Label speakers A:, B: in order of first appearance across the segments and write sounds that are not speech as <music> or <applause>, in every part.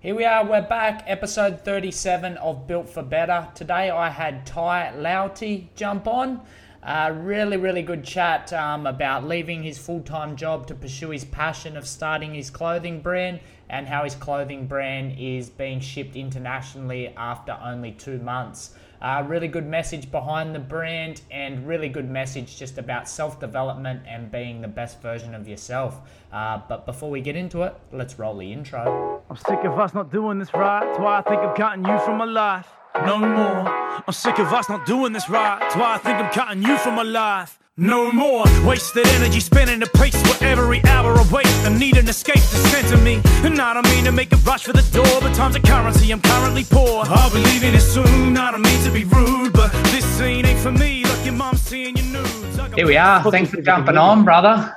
A: Here we are, we're back, episode 37 of Built for Better. Today I had Tai Lauti jump on. Uh, really, really good chat um, about leaving his full time job to pursue his passion of starting his clothing brand and how his clothing brand is being shipped internationally after only two months. Uh, really good message behind the brand and really good message just about self development and being the best version of yourself. Uh, but before we get into it, let's roll the intro.
B: I'm sick of us not doing this right. That's why I think I'm cutting you from my life. No more. I'm sick of us not doing this right. That's why I think I'm cutting you from my life. No more wasted energy spinning the pace for every hour I waste. I need an escape to center me. And I don't mean to make a rush for the door, but time's a currency, I'm currently poor. I'll be leaving it soon. I don't mean to be rude, but this scene ain't for me. Like your mom seeing your nudes.
A: Here we are. Thanks for jumping on, brother.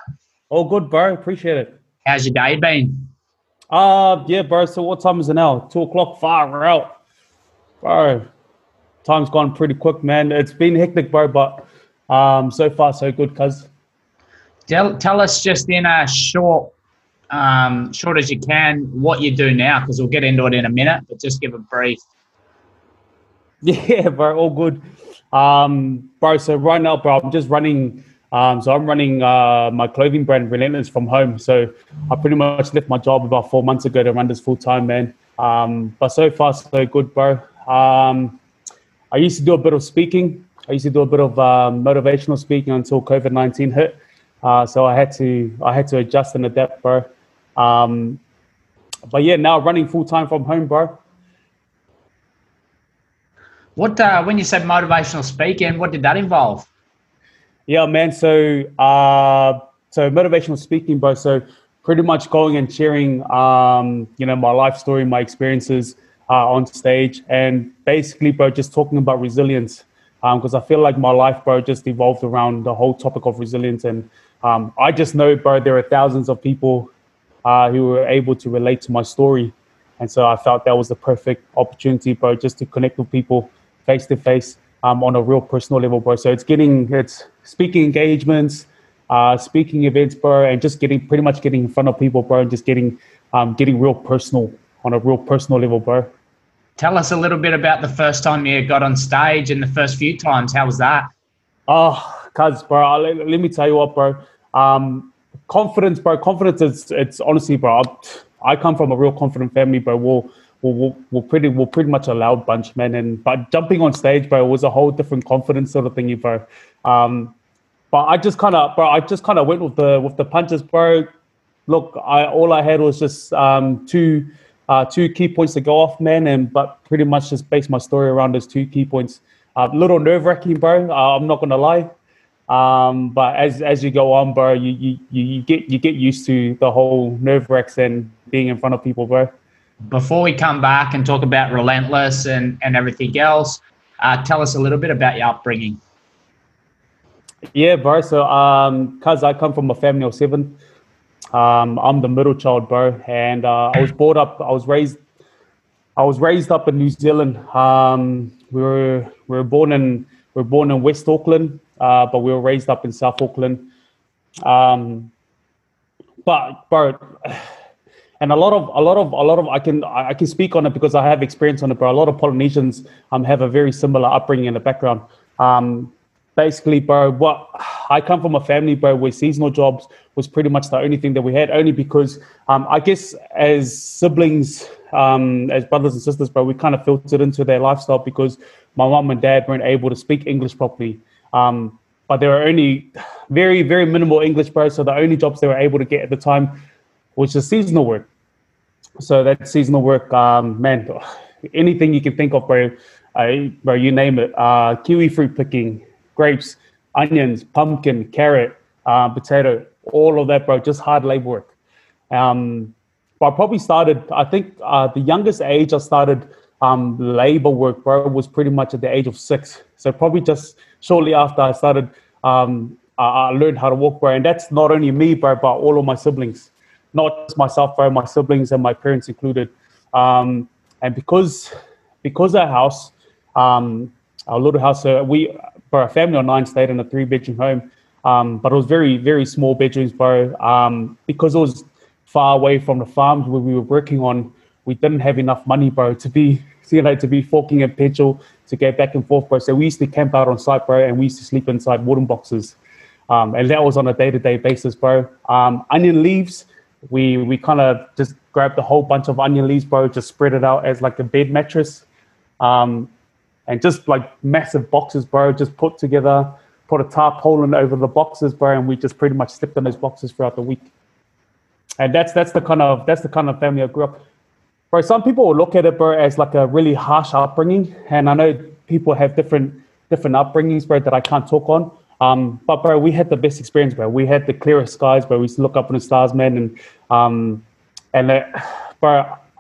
C: All good, bro. Appreciate it.
A: How's your day been?
C: Uh, yeah, bro. So what time is it now? Two o'clock. Far out, bro. Time's gone pretty quick, man. It's been hectic, bro, but um, so far so good, cuz.
A: Tell, tell us just in a short, um, short as you can, what you do now, because we'll get into it in a minute. But just give a brief. <laughs>
C: Yeah, bro. All good, um, bro. So right now, bro, I'm just running. Um, so I'm running uh, my clothing brand Relentless from home. So I pretty much left my job about four months ago to run this full time, man. Um, but so far so good, bro. Um, I used to do a bit of speaking. I used to do a bit of um, motivational speaking until COVID nineteen hit. Uh, so I had to I had to adjust and adapt, bro. Um, but yeah, now running full time from home, bro.
A: What uh, when you said motivational speaking, what did that involve?
C: Yeah, man. So uh, so motivational speaking, bro. So pretty much going and sharing, um, you know, my life story, my experiences uh, on stage, and basically, bro, just talking about resilience because um, I feel like my life, bro, just evolved around the whole topic of resilience. And um, I just know, bro, there are thousands of people uh, who were able to relate to my story. And so I felt that was the perfect opportunity, bro, just to connect with people face to face on a real personal level, bro. So it's getting, it's speaking engagements, uh, speaking events, bro, and just getting pretty much getting in front of people, bro, and just getting, um, getting real personal on a real personal level, bro.
A: Tell us a little bit about the first time you got on stage and the first few times. How was that?
C: Oh, cuz, bro, let, let, me tell you what, bro. Um, confidence, bro. Confidence is, it's honestly, bro. I come from a real confident family, bro. We'll, we'll, we'll pretty, we're pretty much a loud bunch, man. And but jumping on stage, bro, was a whole different confidence sort of thingy, bro. Um, but I just kind of, bro, I just kind of went with the with the punches, bro. Look, I all I had was just um, two uh, two key points to go off, man, and but pretty much just base my story around those two key points. A uh, little nerve wracking, bro. Uh, I'm not gonna lie, um, but as as you go on, bro, you, you you get you get used to the whole nerve wracks and being in front of people, bro.
A: Before we come back and talk about relentless and and everything else, uh, tell us a little bit about your upbringing.
C: Yeah, bro. So, um, cause I come from a family of seven. Um, I'm the middle child, bro, and uh, I was brought up. I was raised. I was raised up in New Zealand. Um, we were we were born in we were born in West Auckland, uh, but we were raised up in South Auckland. Um, but bro, <sighs> and a lot of a lot of a lot of I can I can speak on it because I have experience on it. But a lot of Polynesians um, have a very similar upbringing in the background. Um, basically, bro, what <sighs> I come from a family, bro, where seasonal jobs was pretty much the only thing that we had, only because um, I guess as siblings, um, as brothers and sisters, bro, we kind of filtered into their lifestyle because my mom and dad weren't able to speak English properly. Um, but there were only very, very minimal English, bro. So the only jobs they were able to get at the time was just seasonal work. So that seasonal work, um, man, anything you can think of, bro, uh, bro, you name it, uh, kiwi fruit picking, grapes, onions, pumpkin, carrot, uh, potato, all of that, bro. Just hard labor work. Um, but I probably started. I think uh, the youngest age I started um, labor work, bro, was pretty much at the age of six. So probably just shortly after I started, um, I, I learned how to walk, bro. And that's not only me, bro, but all of my siblings, not just myself, bro. My siblings and my parents included. Um, and because because our house, um, our little house, we for a family of nine stayed in a three bedroom home. Um, but it was very, very small bedrooms, bro. Um, because it was far away from the farms where we were working on, we didn't have enough money, bro, to be <laughs> you know to be forking in petrol to get back and forth, bro. So we used to camp out on site, bro, and we used to sleep inside wooden boxes. Um, and that was on a day-to-day basis, bro. Um, onion leaves, we we kind of just grabbed a whole bunch of onion leaves, bro, just spread it out as like a bed mattress, um, and just like massive boxes, bro, just put together, put a tarpaulin over the boxes, bro, and we just pretty much slept in those boxes throughout the week. And that's that's the kind of that's the kind of family I grew up. Bro, some people will look at it, bro, as like a really harsh upbringing, and I know people have different different upbringings, bro, that I can't talk on. Um, but bro, we had the best experience, bro. We had the clearest skies, bro. We used to look up in the stars, man, and um, and uh, bro,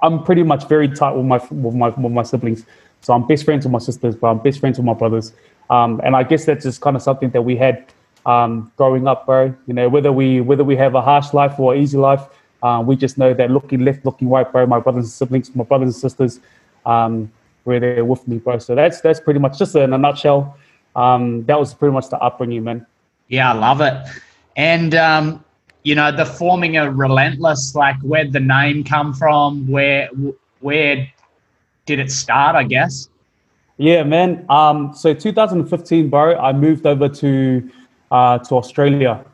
C: I'm pretty much very tight with my with my with my siblings. So I'm best friends with my sisters, bro. I'm best friends with my brothers. Um, and I guess that's just kind of something that we had um, growing up, bro. You know, whether we whether we have a harsh life or easy life, uh, we just know that looking left, looking right, bro. My brothers and siblings, my brothers and sisters, um, were there with me, bro. So that's that's pretty much just in a nutshell um, that was pretty much the upbringing, man.
A: Yeah, I love it. And um, you know, the forming a relentless, like where the name come from, where where did it start? I guess.
C: Yeah, man. Um, so 2015, bro, I moved over to uh, to Australia.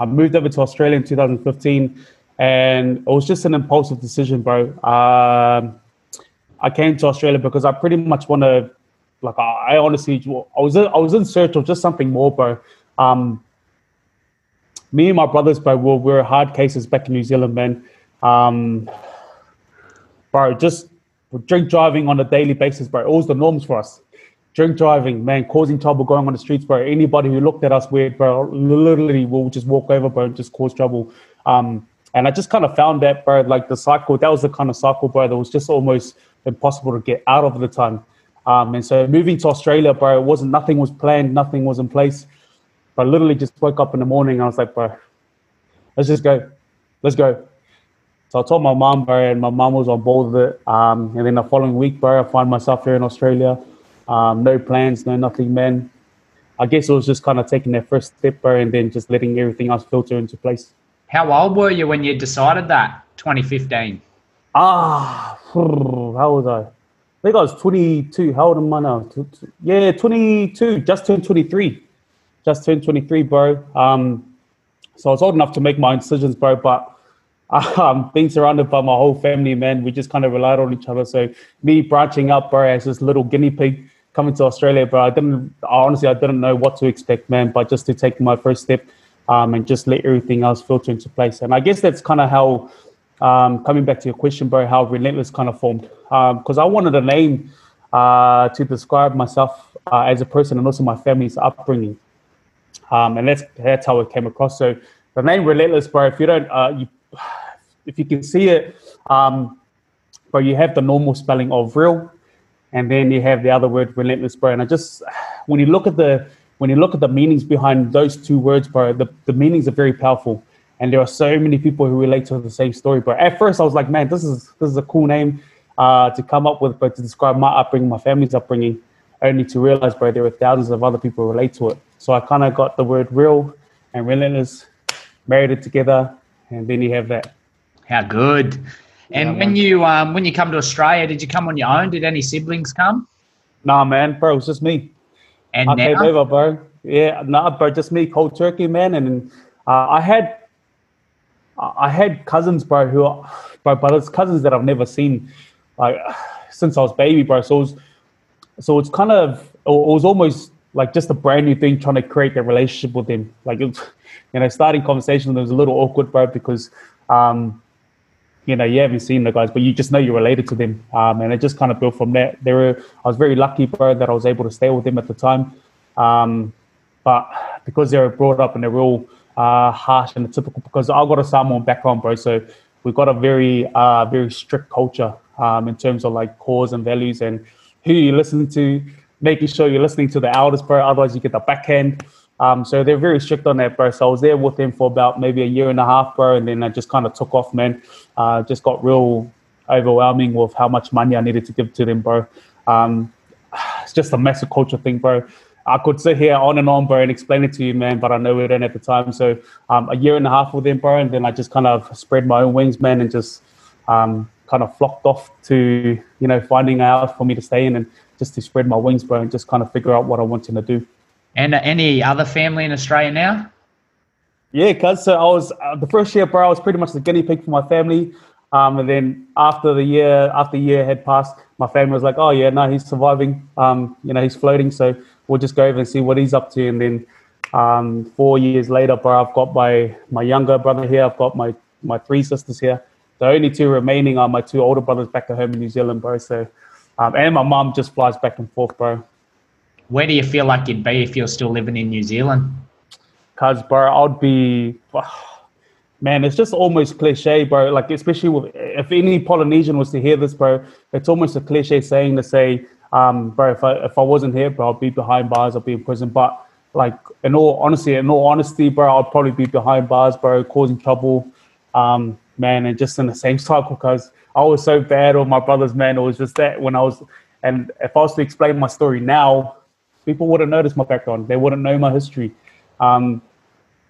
C: I moved over to Australia in 2015, and it was just an impulsive decision, bro. Um, I came to Australia because I pretty much want to like I, I honestly, I was I was in search of just something more, bro. Um, me and my brothers, bro, were, we were hard cases back in New Zealand, man. Um, bro, just drink driving on a daily basis, bro. It was the norms for us. Drink driving, man, causing trouble going on the streets, bro. Anybody who looked at us weird, bro, literally will just walk over, bro, and just cause trouble. Um, and I just kind of found that, bro, like the cycle, that was the kind of cycle, bro, that was just almost impossible to get out of the time. Um, and so moving to Australia, bro, it wasn't nothing was planned, nothing was in place. But I literally just woke up in the morning I was like, bro, let's just go. Let's go. So I told my mom, bro, and my mom was on board with it. Um, and then the following week, bro, I find myself here in Australia. Um, no plans, no nothing, man. I guess it was just kind of taking that first step, bro, and then just letting everything else filter into place.
A: How old were you when you decided that? 2015.
C: Ah, how was I? I think I was 22. How old am I now? Yeah, 22. Just turned 23. Just turned 23, bro. Um, so I was old enough to make my own decisions, bro. But <laughs> um, being surrounded by my whole family, man, we just kind of relied on each other. So me branching up, bro, as this little guinea pig coming to Australia, bro, I didn't honestly I didn't know what to expect, man. But just to take my first step um, and just let everything else filter into place. And I guess that's kind of how um, coming back to your question, bro, how relentless kind of formed. Because um, I wanted a name uh, to describe myself uh, as a person and also my family's upbringing. Um, and that's that's how it came across. So the name relentless, bro. If you don't, uh, you, if you can see it, um, bro, you have the normal spelling of real, and then you have the other word relentless, bro. And I just when you look at the when you look at the meanings behind those two words, bro, the, the meanings are very powerful and there are so many people who relate to the same story. But at first, I was like, man, this is this is a cool name uh, to come up with, but to describe my upbringing, my family's upbringing, only to realize, bro, there were thousands of other people who relate to it. So I kind of got the word real and relentless, married it together, and then you have that.
A: How good! And yeah, when you um, when you come to Australia, did you come on your own? Did any siblings come?
C: Nah, man, bro, it's just me.
A: And
C: I
A: now?
C: over, bro. Yeah, nah, bro, just me, cold turkey, man. And uh, I had I had cousins, bro, who are, bro, but it's cousins that I've never seen, like <sighs> since I was baby, bro. So it was, so it's kind of, it was almost like just a brand new thing, trying to create that relationship with them. Like, it, you know, starting conversation was a little awkward, bro, because, um, you know, you haven't seen the guys, but you just know you're related to them, um, and it just kind of built from there. There were, I was very lucky, bro, that I was able to stay with them at the time, um, but because they were brought up in a real uh, harsh and typical because I got a Samoan background, bro. So we've got a very, uh, very strict culture um, in terms of like cause and values and who you listen to, making sure you're listening to the elders, bro. Otherwise, you get the backhand. Um, so they're very strict on that, bro. So I was there with them for about maybe a year and a half, bro, and then I just kind of took off, man. Uh, just got real overwhelming with how much money I needed to give to them, bro. Um, <sighs> it's just a massive culture thing, bro. I could sit here on and on, bro, and explain it to you, man, but I know we don't have the time. So um, a year and a half with them, bro, and then I just kind of spread my own wings, man, and just um, kind of flocked off to you know finding out for me to stay in and just to spread my wings, bro, and just kind of figure out what I wanted to do.
A: And uh, any other family in Australia now?
C: Yeah, cuz so I was uh, the first year, bro. I was pretty much the guinea pig for my family. Um, and then after the year, after the year had passed, my family was like, "Oh yeah, no, he's surviving. Um, you know, he's floating. So we'll just go over and see what he's up to." And then um, four years later, bro, I've got my my younger brother here. I've got my my three sisters here. The only two remaining are my two older brothers back at home in New Zealand, bro. So, um, and my mom just flies back and forth, bro.
A: Where do you feel like you'd be if you're still living in New Zealand?
C: Cause, bro, I'd be. man, it's just almost cliche, bro. Like, especially with, if any Polynesian was to hear this, bro, it's almost a cliche saying to say, um, bro, if I, if I wasn't here, bro, I'd be behind bars, I'd be in prison. But, like, in all honesty, in all honesty, bro, I'd probably be behind bars, bro, causing trouble, um, man, and just in the same cycle because I was so bad with my brothers, man. It was just that when I was, and if I was to explain my story now, people wouldn't notice my background. They wouldn't know my history. Um,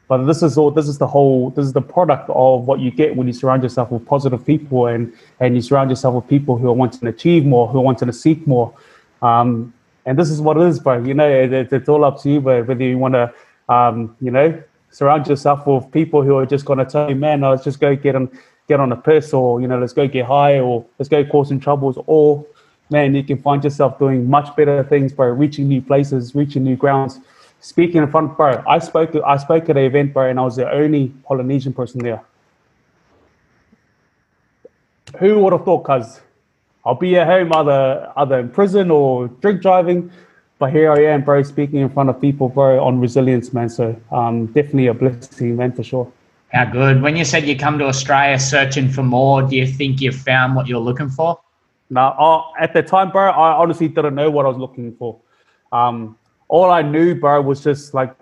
C: but this is all. This is the whole. This is the product of what you get when you surround yourself with positive people and and you surround yourself with people who are wanting to achieve more, who are wanting to seek more. Um, and this is what it is, bro. You know, it, it's all up to you, but whether you want to, um, you know, surround yourself with people who are just going to tell you, man, let's just go get on, get on a piss, or you know, let's go get high, or let's go some troubles, or man, you can find yourself doing much better things, by reaching new places, reaching new grounds speaking in front, bro. I spoke. I spoke at an event, bro, and I was the only Polynesian person there. Who would have thought? Cause I'll be at home, either either in prison or drink driving, but here I am, bro, speaking in front of people, bro, on resilience, man. So um, definitely a blessing, man, for sure.
A: How good. When you said you come to Australia searching for more, do you think you've found what you're looking for?
C: No, uh, at the time, bro, I honestly didn't know what I was looking for. Um, all I knew, bro, was just like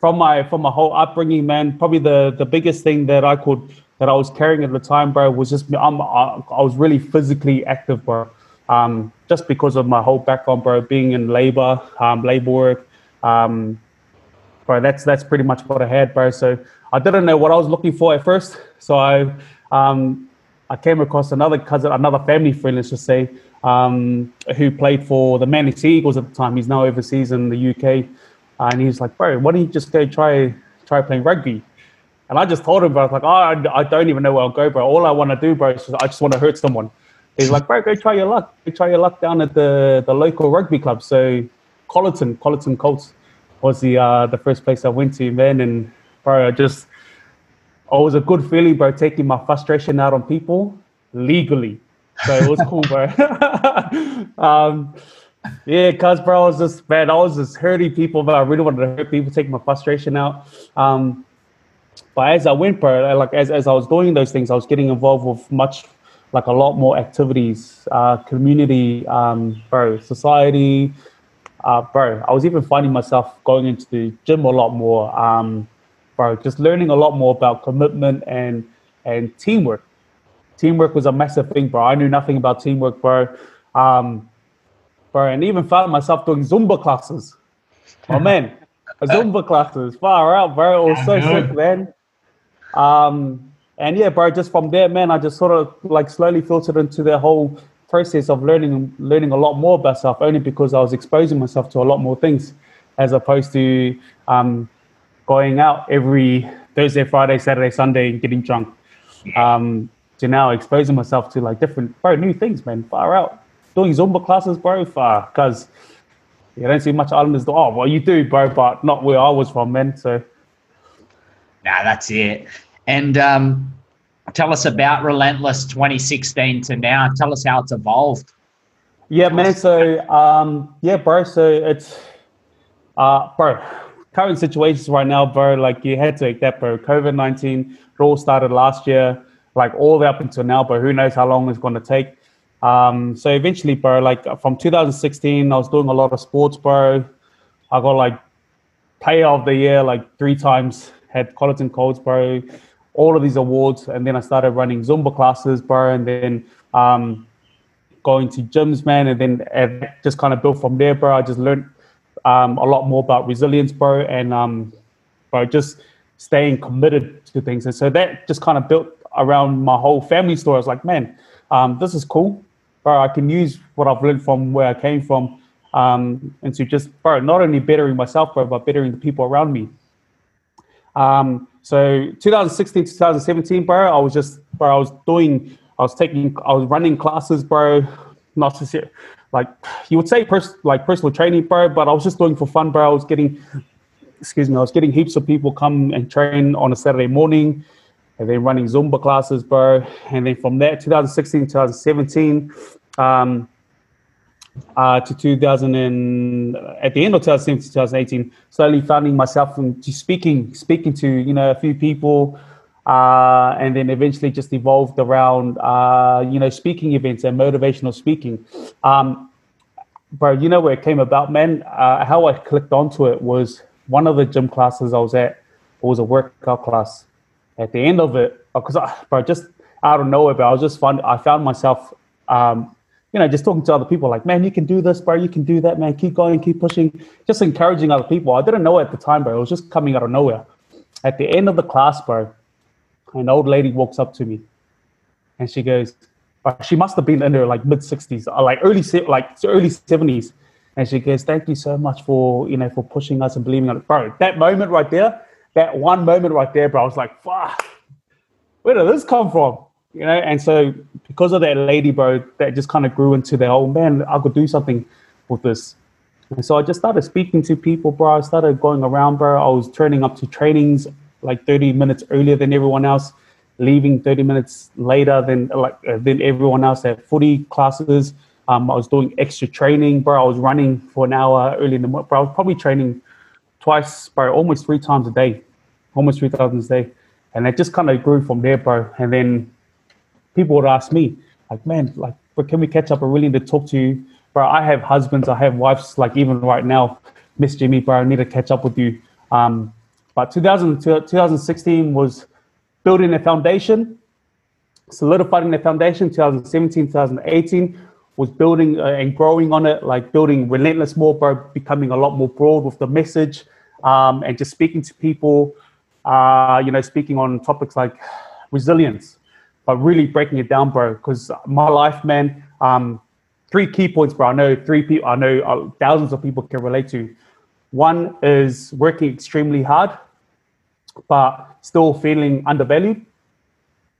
C: from my from my whole upbringing, man. Probably the the biggest thing that I could that I was carrying at the time, bro, was just I'm, I, I was really physically active, bro. Um, just because of my whole background, bro, being in labor, um, labor work, um, bro. That's that's pretty much what I had, bro. So I didn't know what I was looking for at first. So I um, I came across another cousin, another family friend, let's just say, um, who played for the Manly Eagles at the time. He's now overseas in the UK, uh, and he's like, "Bro, why don't you just go try try playing rugby?" And I just told him, bro, I was like, "Oh, I, I don't even know where I'll go, bro. All I want to do, bro, is just, I just want to hurt someone." He's like, "Bro, go try your luck. Go try your luck down at the the local rugby club." So, Colyton, Colyton Colts was the uh, the first place I went to, man. And bro, I just it was a good feeling, bro, taking my frustration out on people legally so it was cool, bro. <laughs> um, yeah, cause bro, I was just man, I was just hurting people, but I really wanted to hurt people, take my frustration out. Um, but as I went, bro, like as, as I was doing those things, I was getting involved with much like a lot more activities, uh, community, um, bro, society, uh, bro. I was even finding myself going into the gym a lot more, um, bro. Just learning a lot more about commitment and and teamwork teamwork was a massive thing, bro. I knew nothing about teamwork, bro. Um, bro, and even found myself doing Zumba classes. Oh man, <laughs> Zumba classes, far out, bro. It was so sick, man. Um, and yeah, bro, just from there, man, I just sort of like slowly filtered into the whole process of learning, learning a lot more about myself, only because I was exposing myself to a lot more things, as opposed to um, going out every Thursday, Friday, Saturday, Sunday, and getting drunk. Um, to now exposing myself to like different, bro, new things, man. Far out. Doing Zumba classes, bro, far. Because you don't see much islanders do. Oh, well, you do, bro, but not where I was from, man. So.
A: Nah, that's it. And um, tell us about Relentless 2016 to now. Tell us how it's evolved.
C: Yeah, man. So, um, yeah, bro. So it's, uh, bro, current situations right now, bro. Like you had to that, bro. COVID 19, it all started last year like all the way up until now, but who knows how long it's going to take. Um, so eventually, bro, like from 2016, I was doing a lot of sports, bro. I got like player of the year like three times, had Colyton Colts, bro, all of these awards. And then I started running Zumba classes, bro, and then um, going to gyms, man. And then just kind of built from there, bro. I just learned um, a lot more about resilience, bro, and um, bro, just staying committed to things. And so that just kind of built around my whole family story. I was like, man, um, this is cool, bro. I can use what I've learned from where I came from, um, and to just, bro, not only bettering myself, bro, but bettering the people around me. Um, so 2016, 2017, bro, I was just, bro, I was doing, I was taking, I was running classes, bro. Not say, like, you would say, pers- like personal training, bro, but I was just doing for fun, bro. I was getting, excuse me, I was getting heaps of people come and train on a Saturday morning and then running Zumba classes, bro. And then from there, 2016, 2017, um, uh, to 2000 and at the end of 2017, 2018, slowly finding myself into speaking, speaking to you know a few people, uh, and then eventually just evolved around uh, you know speaking events and motivational speaking. Um, bro, you know where it came about, man. Uh, how I clicked onto it was one of the gym classes I was at. It was a workout class, at the end of it, because uh, bro, just out of nowhere, but I was just fun. I found myself, um, you know, just talking to other people, like, man, you can do this, bro. You can do that, man. Keep going, keep pushing. Just encouraging other people. I didn't know it at the time, bro. It was just coming out of nowhere. At the end of the class, bro, an old lady walks up to me, and she goes, she must have been in her like mid sixties, uh, like early like early seventies, and she goes, "Thank you so much for you know for pushing us and believing on it, bro." That moment right there that one moment right there, bro, I was like, fuck, where did this come from? You know, and so because of that lady, bro, that just kind of grew into the oh man, I could do something with this. And so I just started speaking to people, bro. I started going around, bro. I was turning up to trainings like 30 minutes earlier than everyone else, leaving 30 minutes later than like uh, than everyone else at footy classes. Um, I was doing extra training, bro. I was running for an hour early in the morning, bro. I was probably training twice, bro, almost three times a day, almost three times a day. And it just kind of grew from there, bro. And then people would ask me, like, man, like, but can we catch up? I really need to talk to you. Bro, I have husbands, I have wives, like even right now, Miss Jimmy, bro, I need to catch up with you. Um, but 2000, 2016 was building a foundation, solidifying the foundation. 2017, 2018 was building uh, and growing on it, like building relentless more, bro, becoming a lot more broad with the message um, and just speaking to people, uh, you know, speaking on topics like resilience, but really breaking it down, bro. Because my life, man, um, three key points, bro. I know three people, I know uh, thousands of people can relate to. One is working extremely hard, but still feeling undervalued.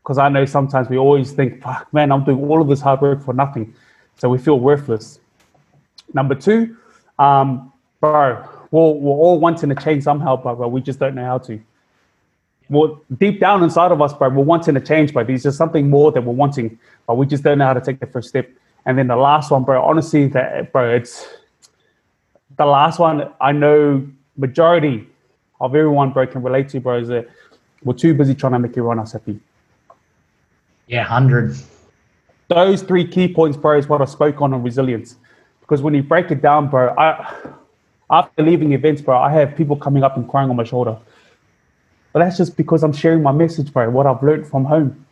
C: Because I know sometimes we always think, fuck, man, I'm doing all of this hard work for nothing. So we feel worthless. Number two, um, bro, we're, we're all wanting to change somehow, but, but we just don't know how to. Well, deep down inside of us, bro, we're wanting to change, but there's just something more that we're wanting, but we just don't know how to take the first step. And then the last one, bro, honestly, that bro, it's the last one I know majority of everyone, bro, can relate to, bro, is that we're too busy trying to make everyone else happy.
A: Yeah, hundred.
C: Those three key points, bro, is what I spoke on on resilience. Because when you break it down, bro, I after leaving events, bro, I have people coming up and crying on my shoulder. But that's just because I'm sharing my message, bro, what I've learned from home.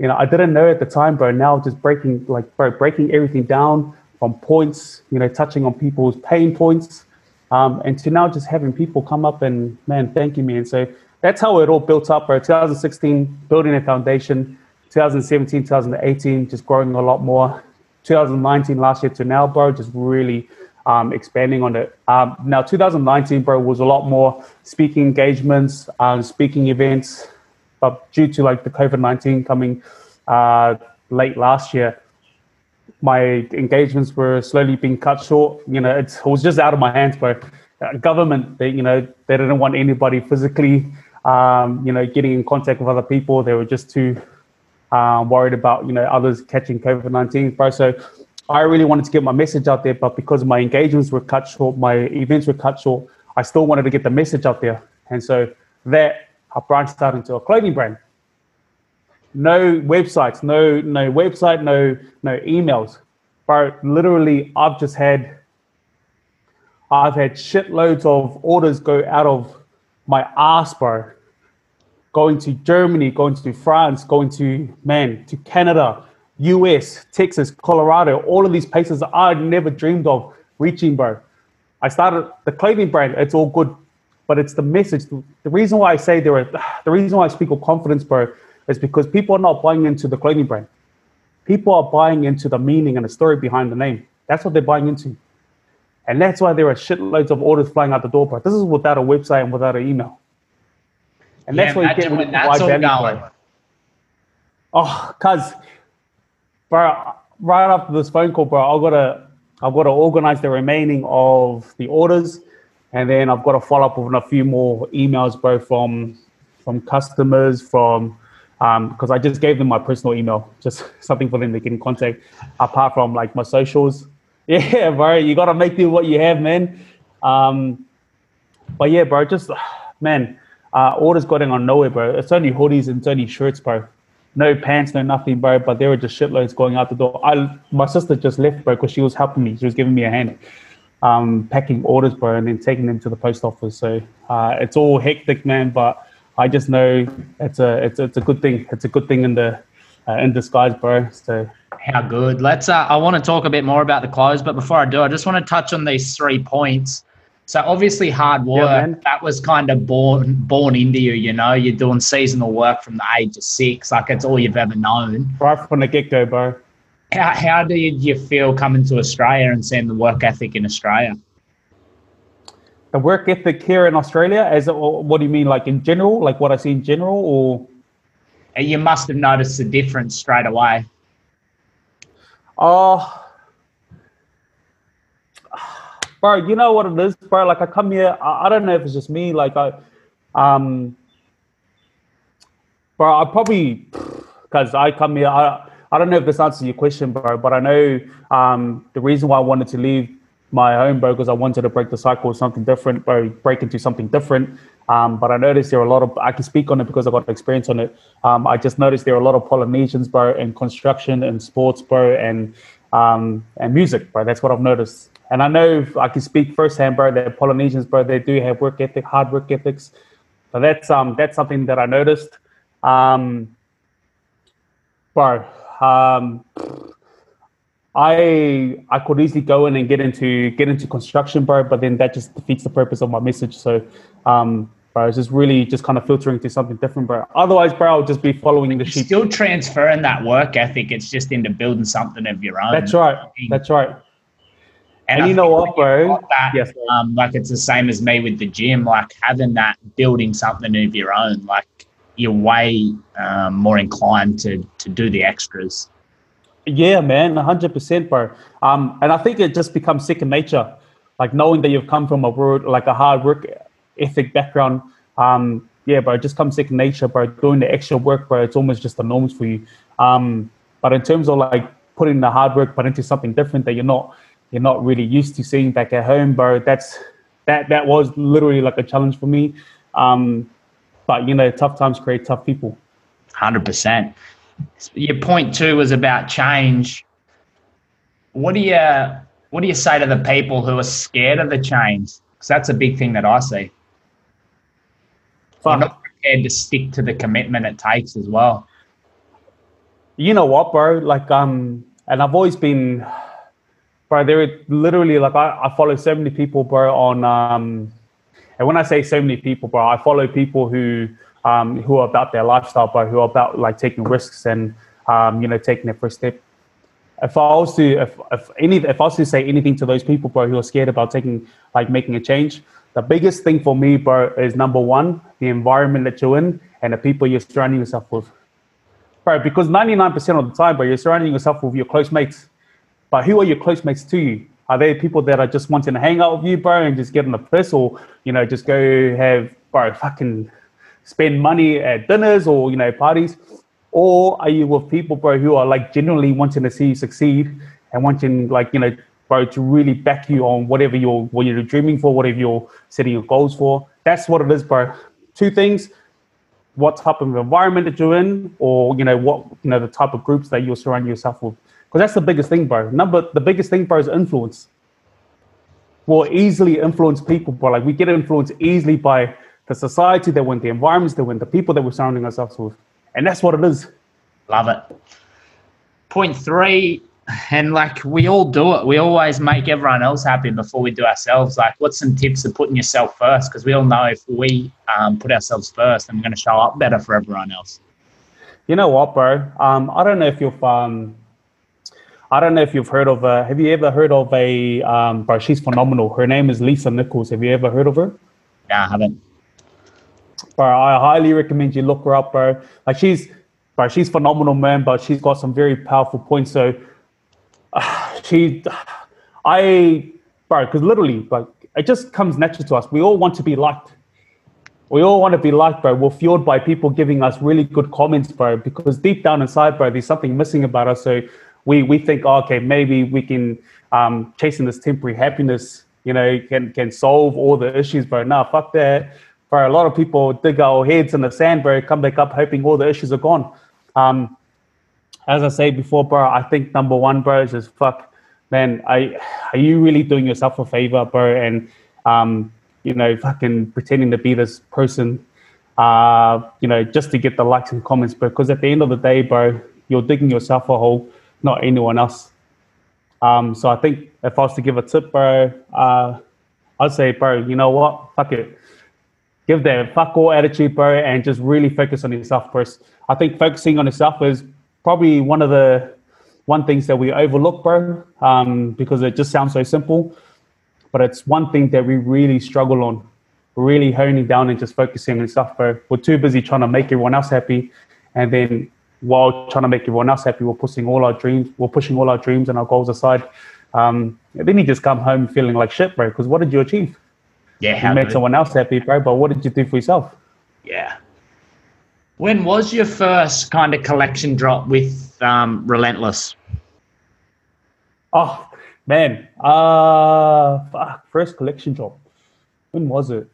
C: You know, I didn't know at the time, bro. Now just breaking, like, bro, breaking everything down from points, you know, touching on people's pain points, um, and to now just having people come up and, man, thanking me. And so that's how it all built up, bro. 2016, building a foundation. 2017, 2018, just growing a lot more. 2019, last year to now, bro, just really um, expanding on it. Um, now, 2019, bro, was a lot more speaking engagements, um, speaking events, but due to like the COVID 19 coming uh, late last year, my engagements were slowly being cut short. You know, it was just out of my hands, bro. Uh, government, they, you know, they didn't want anybody physically, um, you know, getting in contact with other people. They were just too um, worried about, you know, others catching COVID 19, bro. So I really wanted to get my message out there, but because my engagements were cut short, my events were cut short, I still wanted to get the message out there. And so that I branched out into a clothing brand. No websites, no no website, no no emails. But literally I've just had I've had shitloads of orders go out of my ass, bro. Going to Germany, going to France, going to man, to Canada, US, Texas, Colorado, all of these places I never dreamed of reaching, bro. I started the clothing brand, it's all good, but it's the message. The reason why I say there are, <sighs> the reason why I speak of confidence, bro, is because people are not buying into the clothing brand. people are buying into the meaning and the story behind the name. That's what they're buying into. And that's why there are shitloads of orders flying out the door, bro. This is without a website and without an email. And
A: Yeah,
C: that's why you get
A: when
C: really
A: that's
C: wide
A: all
C: value, bro. Oh, cuz, bro, right after this phone call, bro, I've got to, I've got to organize the remaining of the orders, and then I've got to follow up with a few more emails, bro, from from customers, from because I just gave them my personal email, just <laughs> something for them to get in contact, apart from like my socials. <laughs> Yeah, bro, you got to make do what you have, man. Um, but yeah, bro, just <sighs> man, uh, orders going on nowhere, bro. It's only hoodies and it's only shirts, bro. No pants, no nothing, bro. But there were just shitloads going out the door. I, my sister just left, bro, because she was helping me. She was giving me a hand, um, packing orders, bro, and then taking them to the post office. So uh, it's all hectic, man. But I just know it's a it's it's a good thing. It's a good thing in the uh, in disguise, bro. So
A: How good. Let's. Uh, I want to talk a bit more about the clothes, but before I do, I just want to touch on these three points. So obviously, hard work.
C: man.
A: that was kind of born born into you. You know, you're doing seasonal work from the age of six. Like it's all you've ever known.
C: right from the get go, bro.
A: How how did you feel coming to Australia and seeing the work ethic in Australia?
C: The work ethic here in Australia, as uh, what do you mean, like in general, like what I see in general, or
A: You must have noticed the difference straight away.
C: Oh, bro, you know what it is, bro? Like I come here, I, I don't know if it's just me. Like I, um, bro, I probably because I come here. I I don't know if this answers your question, bro, but I know um the reason why I wanted to leave my home, bro, because I wanted to break the cycle of something different, bro, break into something different. Um, but I noticed there are a lot of I can speak on it because I've got experience on it. Um, I just noticed there are a lot of Polynesians, bro, in construction and sports, bro, and um, and music, bro. That's what I've noticed. And I know I can speak firsthand, bro, that Polynesians, bro, they do have work ethic, hard work ethics. So that's um that's something that I noticed. Um, bro, um, I I could easily go in and get into get into construction, bro, but then that just defeats the purpose of my message. So, um, bro, it's just really just kind of filtering to something different, bro. Otherwise, bro, I'll just be following the sheep.
A: Still transferring that work ethic. It's just into building something of your own.
C: That's right. That's right. And
A: I
C: you know what, bro?
A: That,
C: Yes.
A: um, like it's the same as me with the gym. Like having that, building something of your own. Like you're way um, more inclined to to do the extras.
C: Yeah, man, hundred percent, bro. Um, and I think it just becomes second nature, like knowing that you've come from a world like a hard work ethic background. Um, yeah, bro, it just comes second nature, bro. Doing the extra work, bro, it's almost just the norms for you. Um, but in terms of like putting the hard work, but into something different that you're not you're not really used to seeing back at home, bro. That's that that was literally like a challenge for me. Um, but you know, tough times create tough people.
A: Hundred percent. Your point two was about change. What do you what do you say to the people who are scared of the change? Because that's a big thing that I see.
C: Fuck.
A: not prepared to stick to the commitment it takes as well.
C: you know what, bro? Like, um, and I've always been, bro. There are literally like I, I follow so many people, bro. On um, and when I say so many people, bro, I follow people who um who are about their lifestyle, bro, who are about like taking risks and um, you know, taking their first step. If I was to, if, if any, if I was to say anything to those people, bro, who are scared about taking, like, making a change, the biggest thing for me, bro, is number one, the environment that you're in and the people you're surrounding yourself with bro, because 99% of the time, bro, you're surrounding yourself with your close mates. But who are your close mates to you? Are they people that are just wanting to hang out with you, bro, and just get on the piss or, you know, just go have, bro, fucking spend money at dinners or, you know, parties? Or are you with people, bro, who are like genuinely wanting to see you succeed and wanting, like, you know, bro, to really back you on whatever you're, what you're dreaming for, whatever you're setting your goals for? That's what it is, bro. Two things what type of environment that you're in, or you know what you know the type of groups that you're surrounding yourself with. Because that's the biggest thing, bro. Number the biggest thing, bro, is influence. We'll easily influence people, bro. Like we get influenced easily by the society that we're in, the environments that we're in, the people that we're surrounding ourselves with, and that's what it is.
A: Love it. Point three, and like we all do it. We always make everyone else happy before we do ourselves. Like, what's some tips of putting yourself first? Because we all know if we um, put ourselves first, then we're going to show up better for everyone else.
C: You know what, bro? Um, I don't know if you've um, I don't know if you've heard of. Uh, have you ever heard of a? Um, bro, she's phenomenal. Her name is Lisa Nichols. Have you ever heard of her?
A: Yeah, I haven't.
C: Bro, I highly recommend you look her up, bro. Like she's, bro, she's phenomenal, man. But she's got some very powerful points. So, <sighs> she, <sighs> I, bro, because literally, like, it just comes natural to us. We all want to be liked. We all want to be liked, bro. We're fueled by people giving us really good comments, bro. Because deep down inside, bro, there's something missing about us. So we we think, oh, okay, maybe we can um, chasing this temporary happiness, you know, can can solve all the issues, bro. Nah, fuck that. Bro, a lot of people dig our heads in the sand, bro, come back up hoping all the issues are gone. Um, as I say before, bro, I think number one, bro, is just fuck, man. I are you really doing yourself a favor, bro? And um, you know, fucking pretending to be this person, uh, you know, just to get the likes and comments. Because at the end of the day, bro, you're digging yourself a hole, not anyone else. Um, so I think if I was to give a tip, bro, uh, I'd say, bro, you know what? Fuck it. Give that fuck all attitude, bro, and just really focus on yourself first. I think focusing on yourself is probably one of the one things that we overlook, bro, um, because it just sounds so simple but it's one thing that we really struggle on, really honing down and just focusing on stuff. bro. we're too busy trying to make everyone else happy, and then while trying to make everyone else happy, we're pushing all our dreams, we're pushing all our dreams and our goals aside. Um, then you just come home feeling like shit, bro. Because what did you achieve?
A: Yeah,
C: you made someone else happy, bro. But what did you do for yourself?
A: Yeah. When was your first kind of collection drop with um, Relentless?
C: Oh, Man, uh, first collection drop. When was it?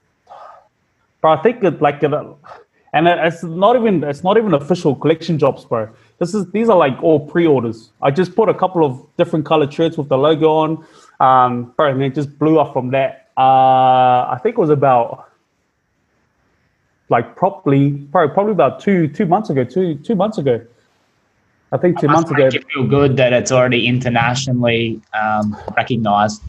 C: Bro, I think it like, and it's not even it's not even official collection drops, bro. This is these are like all pre-orders. I just put a couple of different colored shirts with the logo on, um, bro, and it just blew off from that. Uh, I think it was about like probably, probably probably about two two months ago, two two months ago. I think two months ago.
A: You feel good that it's already internationally um, recognized.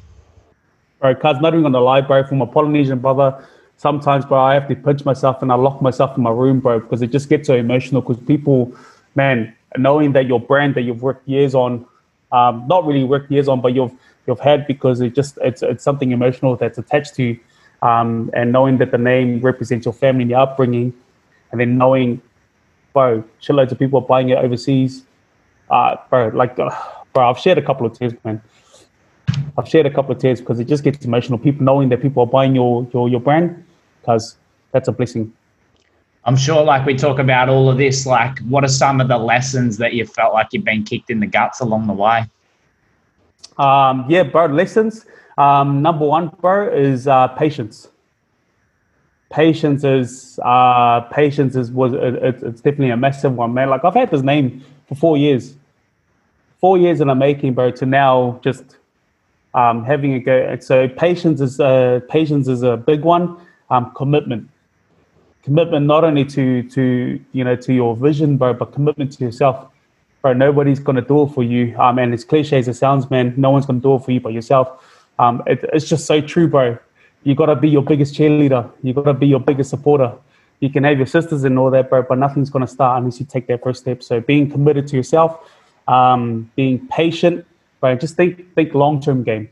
C: Bro, cuz not even gonna lie, bro, from a Polynesian brother, sometimes, bro, I have to pinch myself and I lock myself in my room, bro, because it just gets so emotional. Because people, man, knowing that your brand that you've worked years on, um, not really worked years on, but you've you've had because it just it's it's something emotional that's attached to you, um, and knowing that the name represents your family and your upbringing, and then knowing, bro, shitloads of people are buying it overseas uh, bro, like, uh, bro, I've shared a couple of tears, man. I've shared a couple of tears because it just gets emotional. People knowing that people are buying your your your brand, because that's a blessing.
A: I'm sure, like we talk about all of this, like what are some of the lessons that you felt like you've been kicked in the guts along the way?
C: Um, yeah, bro, lessons. Um, number one, bro, is uh, patience. Patience is uh, patience is was it, it's definitely a massive one, man. Like I've had this name for four years four years in the making, bro, to now just um, having a go. So patience is uh, patience is a big one. Um, commitment, commitment not only to to you know to your vision, bro, but commitment to yourself, bro. Nobody's gonna do it for you. Um, and as cliche as it sounds, man, no one's gonna do it for you but yourself. Um, it, it's just so true, bro. You gotta be your biggest cheerleader. You gotta be your biggest supporter. You can have your sisters and all that, bro, but nothing's gonna start unless you take that first step. So being committed to yourself um, being patient, right? Just think think long term game.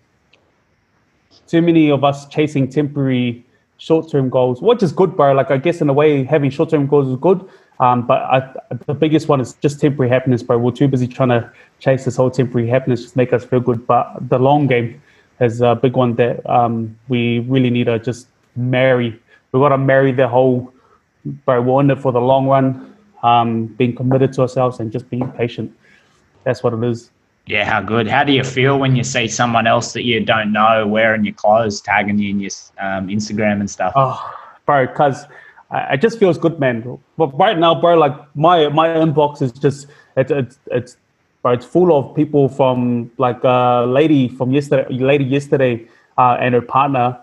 C: Too many of us chasing temporary short term goals, which is good, bro. Like I guess in a way, having short term goals is good. Um, but I, the biggest one is just temporary happiness, bro. We're too busy trying to chase this whole temporary happiness, just make us feel good. But the long game is a big one that um, we really need to just marry. We've got to marry the whole, bro. We're in it for the long run, um, being committed to ourselves and just being patient that's what it is.
A: Yeah, how good. How do you feel when you see someone else that you don't know wearing your clothes, tagging you in your um, Instagram and stuff?
C: Oh, bro, because it just feels good, man. But right now, bro, like my my inbox is just it's it's it's it's full of people from like a lady from yesterday, lady yesterday, uh, and her partner.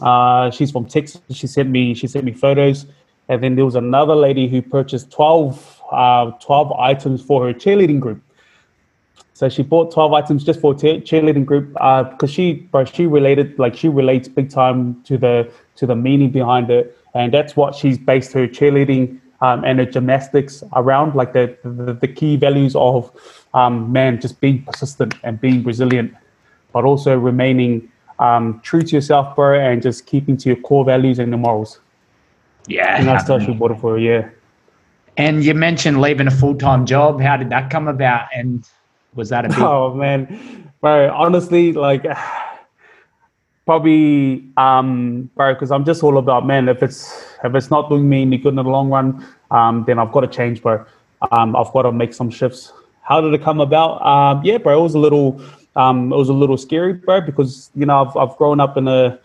C: Uh, she's from Texas. She sent me she sent me photos, and then there was another lady who purchased 12, uh, 12 items for her cheerleading group. So she bought 12 items just for cheerleading group because uh, she, bro, she related, like she relates big time to the to the meaning behind it, and that's what she's based her cheerleading um, and the gymnastics around, like the, the, the key values of, um, man, just being persistent and being resilient, but also remaining um, true to yourself, bro, and just keeping to your core values and the morals.
A: Yeah.
C: And that's actually what for yeah.
A: And you mentioned leaving a full time job. How did that come about? And was that a big? <laughs>
C: Oh man, bro. Honestly, like <sighs> probably, um, bro, because I'm just all about man. If it's if it's not doing me any good in the long run, um, then I've got to change, bro. Um, I've got to make some shifts. How did it come about? Um, yeah, bro. It was a little, um, it was a little scary, bro, because you know I've I've grown up in a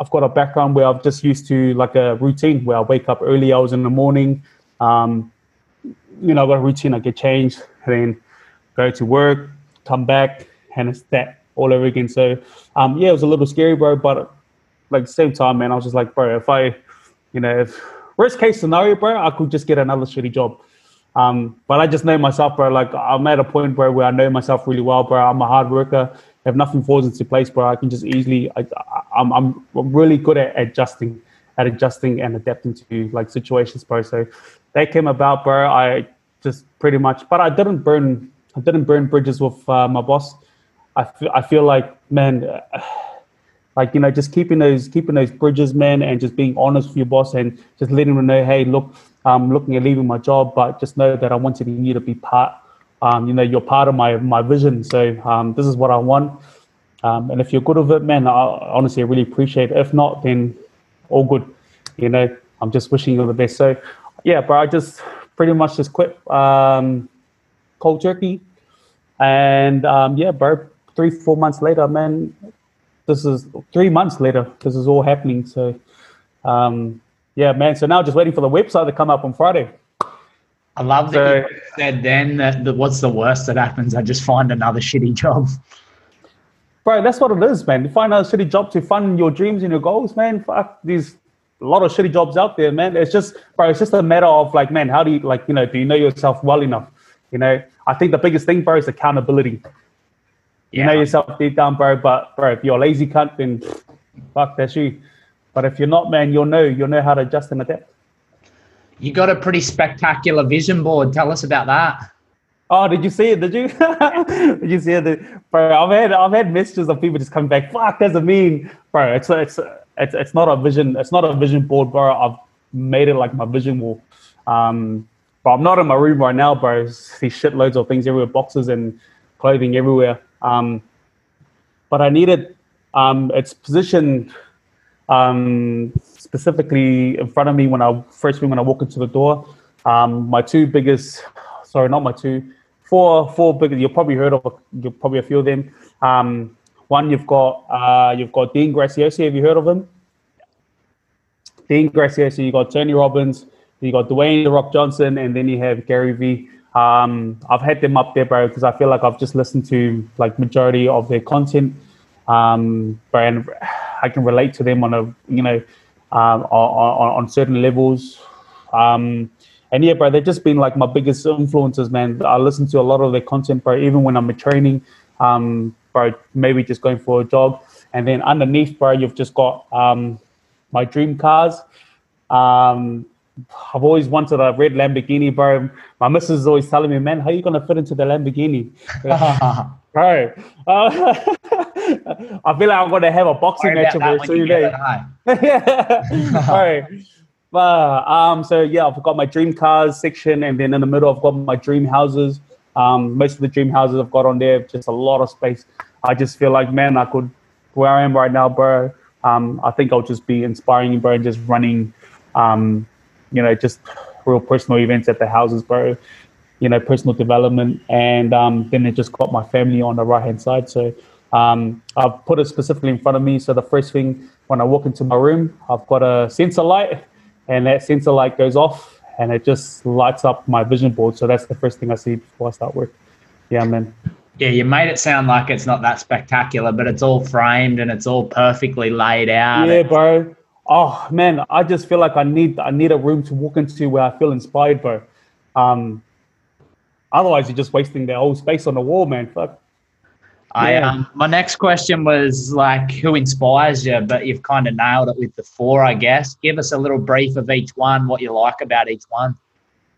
C: I've got a background where I've just used to like a routine where I wake up early hours in the morning. Um, you know, I've got a routine, I get changed, then go to work, come back, and it's that all over again. So, um, yeah, it was a little scary, bro. But like the same time, man, I was just like, bro, if I, you know, if worst case scenario, bro, I could just get another shitty job. Um, but I just know myself, bro. Like I'm at a point, bro, where I know myself really well, bro. I'm a hard worker. If nothing falls into place, bro, I can just easily. I, I'm I'm really good at adjusting, at adjusting and adapting to like situations, bro. So that came about, bro. I just pretty much, but I didn't burn. I didn't burn bridges with uh, my boss. I feel, I feel like, man, <sighs> like you know, just keeping those keeping those bridges, man, and just being honest with your boss and just letting them know, hey, look, I'm looking at leaving my job, but just know that I wanted you to be part. Um, you know, you're part of my my vision. So um, this is what I want. Um, and if you're good with it, man, I honestly I really appreciate it. If not, then all good. You know, I'm just wishing you the best. So yeah, bro, I just pretty much just quit um, cold turkey. And um, yeah, bro, three, four months later, man, this is three months later, this is all happening. So um, yeah, man. So now just waiting for the website to come up on Friday.
A: I love that so, you said then that, that what's the worst that happens? I just find another shitty job.
C: Bro, that's what it is, man. You find another shitty job to fund your dreams and your goals, man. Fuck these a lot of shitty jobs out there, man. It's just, bro, it's just a matter of like, man, how do you like, you know, do you know yourself well enough? You know, I think the biggest thing, bro, is accountability. You know yourself deep down, bro. But bro, if you're a lazy cunt, then fuck that's you. But if you're not, man, you'll know you'll know how to adjust and adapt.
A: You got a pretty spectacular vision board. Tell us about that.
C: Oh, did you see it? Did you? <laughs> did you see it? Bro, I've had I've had messages of people just coming back. Fuck, doesn't mean, bro. It's it's it's it's not a vision. It's not a vision board, bro. I've made it like my vision wall. Um, but I'm not in my room right now, bro. See shitloads of things everywhere, boxes and clothing everywhere. Um, but I needed um, it's positioned um, specifically in front of me when I first when I walk into the door. Um, my two biggest, sorry, not my two, four four biggest. You've probably heard of you probably a few of them. Um, one you've got uh, you've got Dean Graziosi. Have you heard of him? Dean Graziosi. You got Tony Robbins. You got Dwayne the Rock Johnson, and then you have Gary Vee. Um, I've had them up there, bro, because I feel like I've just listened to like majority of their content, um, and I can relate to them on a you know um, on, on certain levels. Um, and yeah, bro, they've just been like my biggest influences, man. I listen to a lot of their content, bro, even when I'm training, um, bro, maybe just going for a jog. And then underneath, bro, you've just got um, my dream cars. Um, I've always wanted a red Lamborghini, bro. My missus is always telling me, man, how are you going to fit into the Lamborghini? <laughs> bro, <laughs> uh, <laughs> I feel like I'm going to have a boxing match over soon. <laughs> yeah. All But, um, so, yeah, I've got my dream cars section, and then in the middle, I've got my dream houses. Um, most of the dream houses I've got on there, just a lot of space. I just feel like, man, I could, where I am right now, bro, um, I think I'll just be inspiring, you, bro, and just running um, you know, just real personal events at the houses, bro. You know, personal development, and um, then it just got my family on the right hand side. So um, I've put it specifically in front of me. So the first thing when I walk into my room, I've got a sensor light, and that sensor light goes off, and it just lights up my vision board. So that's the first thing I see before I start work. Yeah, man.
A: Yeah, you made it sound like it's not that spectacular, but it's all framed and it's all perfectly laid out.
C: Yeah, bro oh man, I just feel like I need I need a room to walk into where I feel inspired, bro. Um, otherwise, you're just wasting the whole space on the wall, man. Fuck.
A: I um, my next question was like, who inspires you? But you've kind of nailed it with the four, I guess. Give us a little brief of each one, what you like about each one.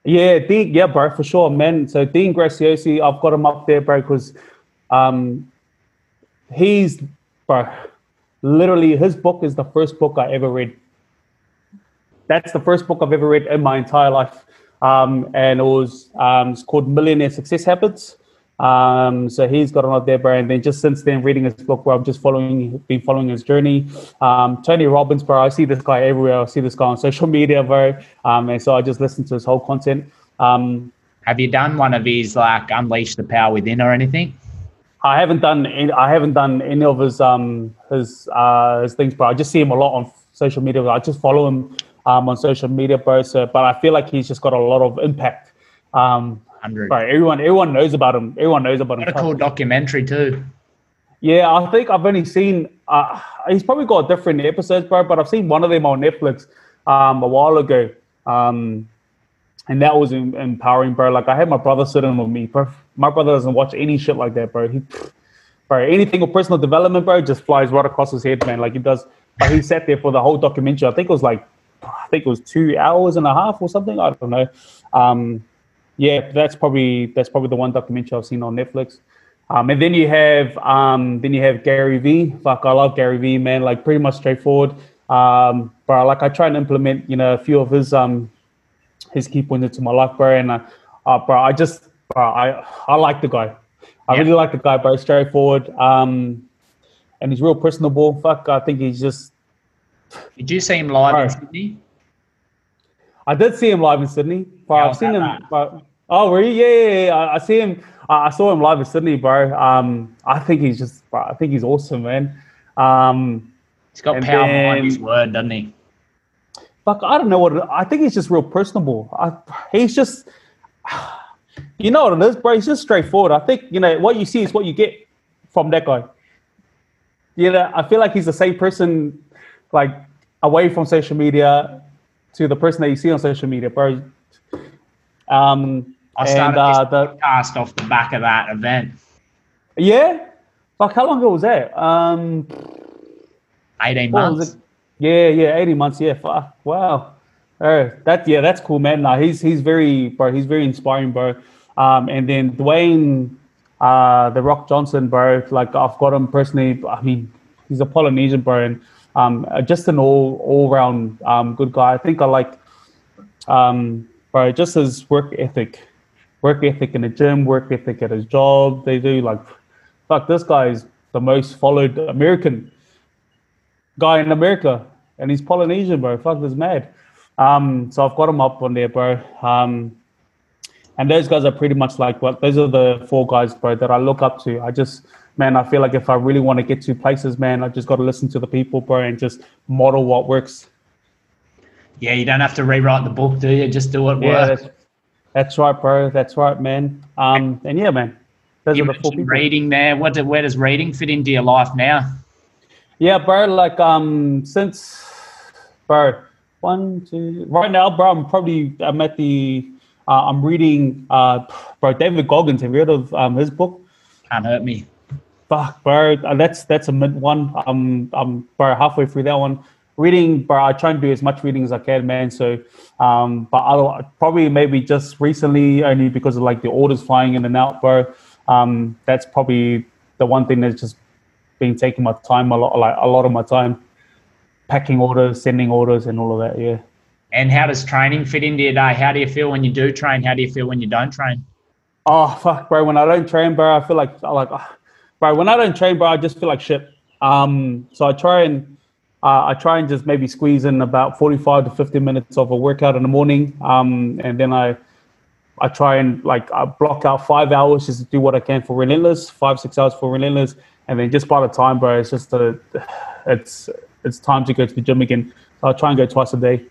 C: Yeah, Dean, yeah, bro, for sure, man. So Dean Graziosi, I've got him up there, bro, because um, he's, bro, literally his book is the first book I ever read. That's the first book I've ever read in my entire life. Um, and it was um, it's called Millionaire Success Habits. Um, so he's got there, bro. And then just since then, reading his book, where I'm just following, been following his journey. Um, Tony Robbins, bro. I see this guy everywhere. I see this guy on social media, bro. Um, and so I just listen to his whole content. Um,
A: Have you done one of his like Unleash the Power Within or anything?
C: I haven't done. Any, I haven't done any of his um his uh his things, bro. I just see him a lot on social media. I just follow him um on social media, bro. So, but I feel like he's just got a lot of impact. Um, hundred. Right, everyone, everyone knows about him. Everyone knows about
A: him. What a cool documentary too.
C: Yeah, I think I've only seen. Uh, he's probably got different episodes, bro. But I've seen one of them on Netflix um, a while ago, um, and that was empowering, bro. Like I had my brother sitting with me, bro. My brother doesn't watch any shit like that, bro. He, bro, anything with personal development, bro, just flies right across his head, man. Like he does. But he sat there for the whole documentary. I think it was like, I think it was two hours and a half or something. I don't know. Um, yeah, that's probably that's probably the one documentary I've seen on Netflix. Um, and then you have um, then you have Gary Vee. Fuck, I love Gary Vee, man. Like pretty much straightforward. Um, but like I try and implement, you know, a few of his um his key points into my life, bro. And uh, uh bro, I just bro, I I like the guy. I yeah. really like the guy, bro. Straightforward. Um, and he's real personable. Fuck, I think he's just.
A: Did you see him live bro, in Sydney?
C: I did see him live in Sydney. But I've seen him. But, oh, really? Yeah, yeah, yeah. I, I see him. I, I saw him live in Sydney, bro. Um, I think he's just. Bro, I think he's awesome, man. Um,
A: he's got power then, behind his word, doesn't he?
C: Fuck, I don't know what. I think he's just real personable. I, he's just. You know what it is, bro. He's just straightforward. I think you know what you see is what you get from that guy. You know, I feel like he's the same person, like away from social media to the person that you see on social media, bro. Um,
A: I started and, uh, the podcast off the back of that event.
C: Yeah, like how long ago was that? Um,
A: eighteen months.
C: Yeah, yeah, eighteen months. Yeah, fuck, wow. Oh, that yeah, that's cool, man. Nah, he's he's very bro. He's very inspiring, bro. Um, and then Dwayne, uh, the Rock Johnson, bro. Like I've got him personally. I mean, he's a Polynesian, bro, and um, uh, just an all all round um, good guy. I think I like, um, bro, just his work ethic, work ethic in the gym, work ethic at his job. They do like, fuck, this guy is the most followed American guy in America, and he's Polynesian, bro. Fuck, this mad. Um, so I've got him up on there, bro. Um, and those guys are pretty much like what those are the four guys, bro, that I look up to. I just man, I feel like if I really want to get to places, man, I just got to listen to the people, bro, and just model what works.
A: Yeah, you don't have to rewrite the book, do you? Just do what
C: yeah,
A: works.
C: That's, that's, right, bro. That's right, man. Um, and yeah, man.
A: Those you are the four people. Reading there. What? Do, where does reading fit into your life now?
C: Yeah, bro. Like um, since bro, one, two. Right now, bro, I'm probably I'm at the. Uh, I'm reading, uh, bro, David Goggins. Have you heard of um, his book?
A: Can't hurt me
C: fuck, bro, uh, that's that's a mid one. I'm I'm bro halfway through that one. Reading, bro, I try and do as much reading as I can, man. So, um, but I'll probably maybe just recently only because of like the orders flying in and out, bro. Um, that's probably the one thing that's just been taking my time a lot, like a lot of my time, packing orders, sending orders, and all of that. Yeah.
A: And how does training fit into your day? How do you feel when you do train? How do you feel when you don't train?
C: Oh fuck, bro! When I don't train, bro, I feel like I like. Oh, bro, when I don't train, bro, I just feel like shit. Um, so I try and uh, I try and just maybe squeeze in about 45 to 50 minutes of a workout in the morning. Um, and then I I try and like I block out five hours just to do what I can for relentless, five, six hours for relentless. And then just by the time, bro, it's just a, it's it's time to go to the gym again. So I try and go twice a day.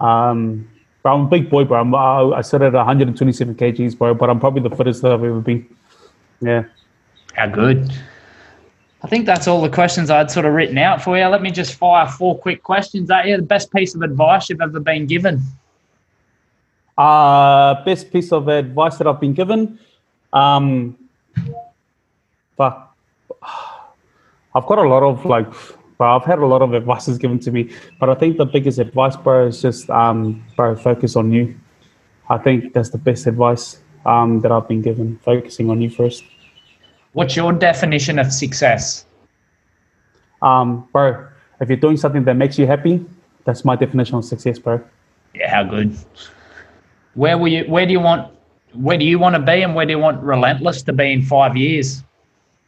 C: Um, but I'm a big boy, bro. I'm, I, I sit at 127 kgs, bro, but I'm probably the fittest that I've ever been. Yeah.
A: How good. I think that's all the questions I'd sort of written out for you. Let me just fire four quick questions at you. The best piece of advice you've ever been given?
C: Uh, best piece of advice that I've been given? Um, fuck. I've got a lot of like, bro, I've had a lot of advices <laughs> given to me, but I think the biggest advice, bro, is just, um, bro, focus on you. I think that's the best advice um, that I've been given, focusing on you first.
A: What's your definition of success?
C: Um, bro, if you're doing something that makes you happy, that's my definition of success, bro.
A: Yeah, how good. Where will you? Where do you want? Where do you want to be, and where do you want Relentless to be in five years?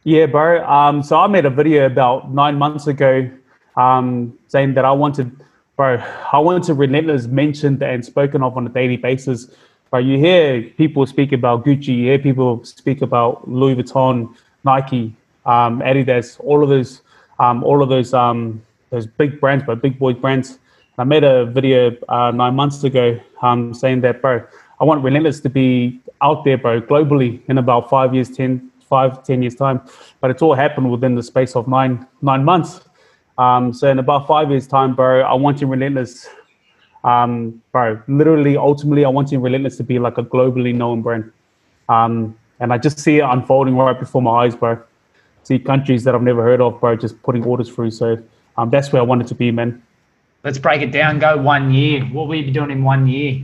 C: Yeah, bro. Um, so I made a video about nine months ago, um, saying that I wanted, bro, I wanted Relentless mentioned and spoken of on a daily basis. But you hear people speak about Gucci, you hear people speak about Louis Vuitton, Nike, um, Adidas, all of those, um, all of those, um, those big brands, but big boy brands. I made a video uh, nine months ago um, saying that, bro, I want Relentless to be out there, bro, globally in about five years, ten, five, ten years time. But it's all happened within the space of nine, nine months. Um, so in about five years time, bro, I want you Relentless, um, bro, literally, ultimately, I want you Relentless to be like a globally known brand. Um, and I just see it unfolding right before my eyes, bro. See countries that I've never heard of, bro, just putting orders through. So um, that's where I want it to be, man.
A: Let's break it down. Go one year. What will you be doing in one year?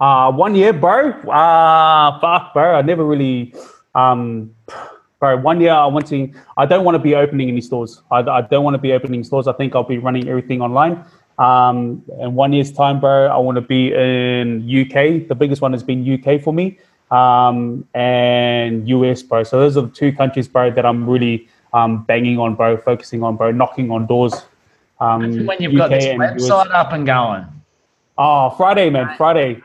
C: Uh, one year, bro. Uh, fuck, bro. I never really, um, bro. One year, I want to. I don't want to be opening any stores. I, I don't want to be opening stores. I think I'll be running everything online. Um, in one year's time, bro, I want to be in UK. The biggest one has been UK for me, um, and US, bro. So those are the two countries, bro, that I'm really um, banging on, bro, focusing on, bro, knocking on doors.
A: Um, when you've got this website up and going.
C: Oh, Friday, man, Friday,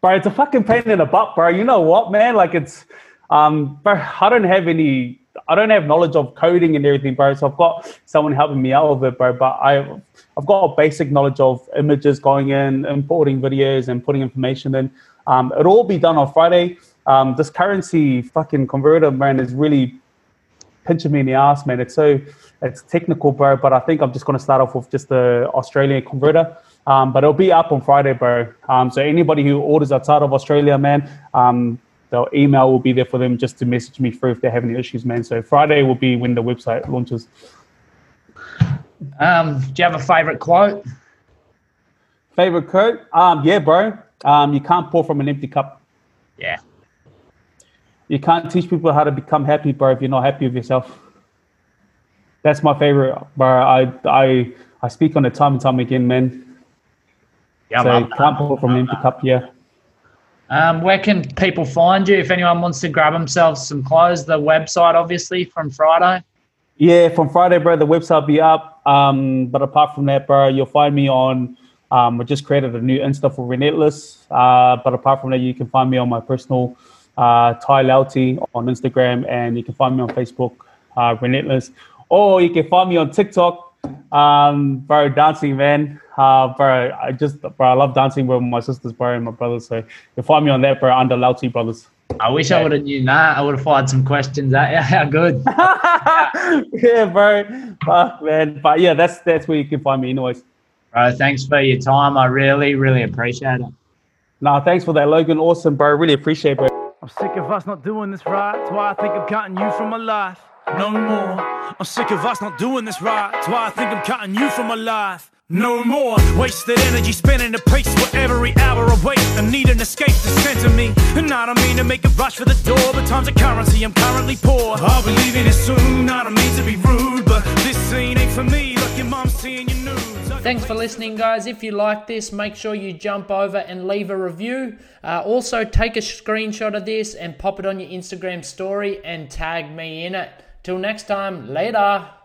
C: bro. It's a fucking pain in the butt, bro. You know what, man? Like it's, um, bro. I don't have any. I don't have knowledge of coding and everything, bro. So I've got someone helping me out with it, bro. But I, I've got a basic knowledge of images going in, importing videos, and putting information in. Um, it'll all be done on Friday. Um, this currency fucking converter, man, is really pinching me in the ass, man. It's so it's technical, bro. But I think I'm just gonna start off with just the Australian converter. Um, but it'll be up on Friday, bro. Um, so anybody who orders outside of Australia, man, um, the email will be there for them just to message me through if they have any issues, man. So Friday will be when the website launches.
A: Um, do you have a favorite quote?
C: Favorite quote? Um, yeah, bro. Um, you can't pour from an empty cup.
A: Yeah.
C: You can't teach people how to become happy, bro, if you're not happy with yourself. That's my favorite, bro. I I I speak on it time and time again, man. Yeah, so can't pour from an empty cup. Yeah.
A: Um, where can people find you if anyone wants to grab themselves some clothes? The website, obviously, from Friday.
C: Yeah, from Friday, bro. The website will be up. Um, but apart from that, bro, you'll find me on. Um, I just created a new Insta for Relentless. Uh, but apart from that, you can find me on my personal uh, Ty Lauti on Instagram, and you can find me on Facebook, uh, or you can find me on TikTok, um, bro, dancing, man. Uh, bro, I just, bro, I love dancing with my sisters, bro, and my brothers. So you find me on that, bro, under Lauti Brothers.
A: I wish I would have knew that. I would have fired some questions at <laughs> you. How good. <laughs>
C: yeah, bro. Fuck, man. But yeah, that's that's where you can find me, anyways.
A: Bro, thanks for your time. I really, really appreciate it.
C: Nah, thanks for that, Logan. Awesome, bro. Really appreciate it, bro.
B: I'm sick of us not doing this right. That's why I think I'm cutting you from my life. No more. I'm sick of us not doing this right. That's why I think I'm cutting you from my life. No more wasted energy spinning the pace for every hour I wait. I need an escape to center me. And I don't mean to make a rush for the door, but time's a currency, I'm currently poor. I'll be leaving it soon. I don't mean to be rude, but this scene ain't for me. Like your mom seeing your news.
A: Thanks for listening, guys. If you like this, make sure you jump over and leave a review. Uh, also, take a screenshot of this and pop it on your Instagram story and tag me in it. Till next time, later.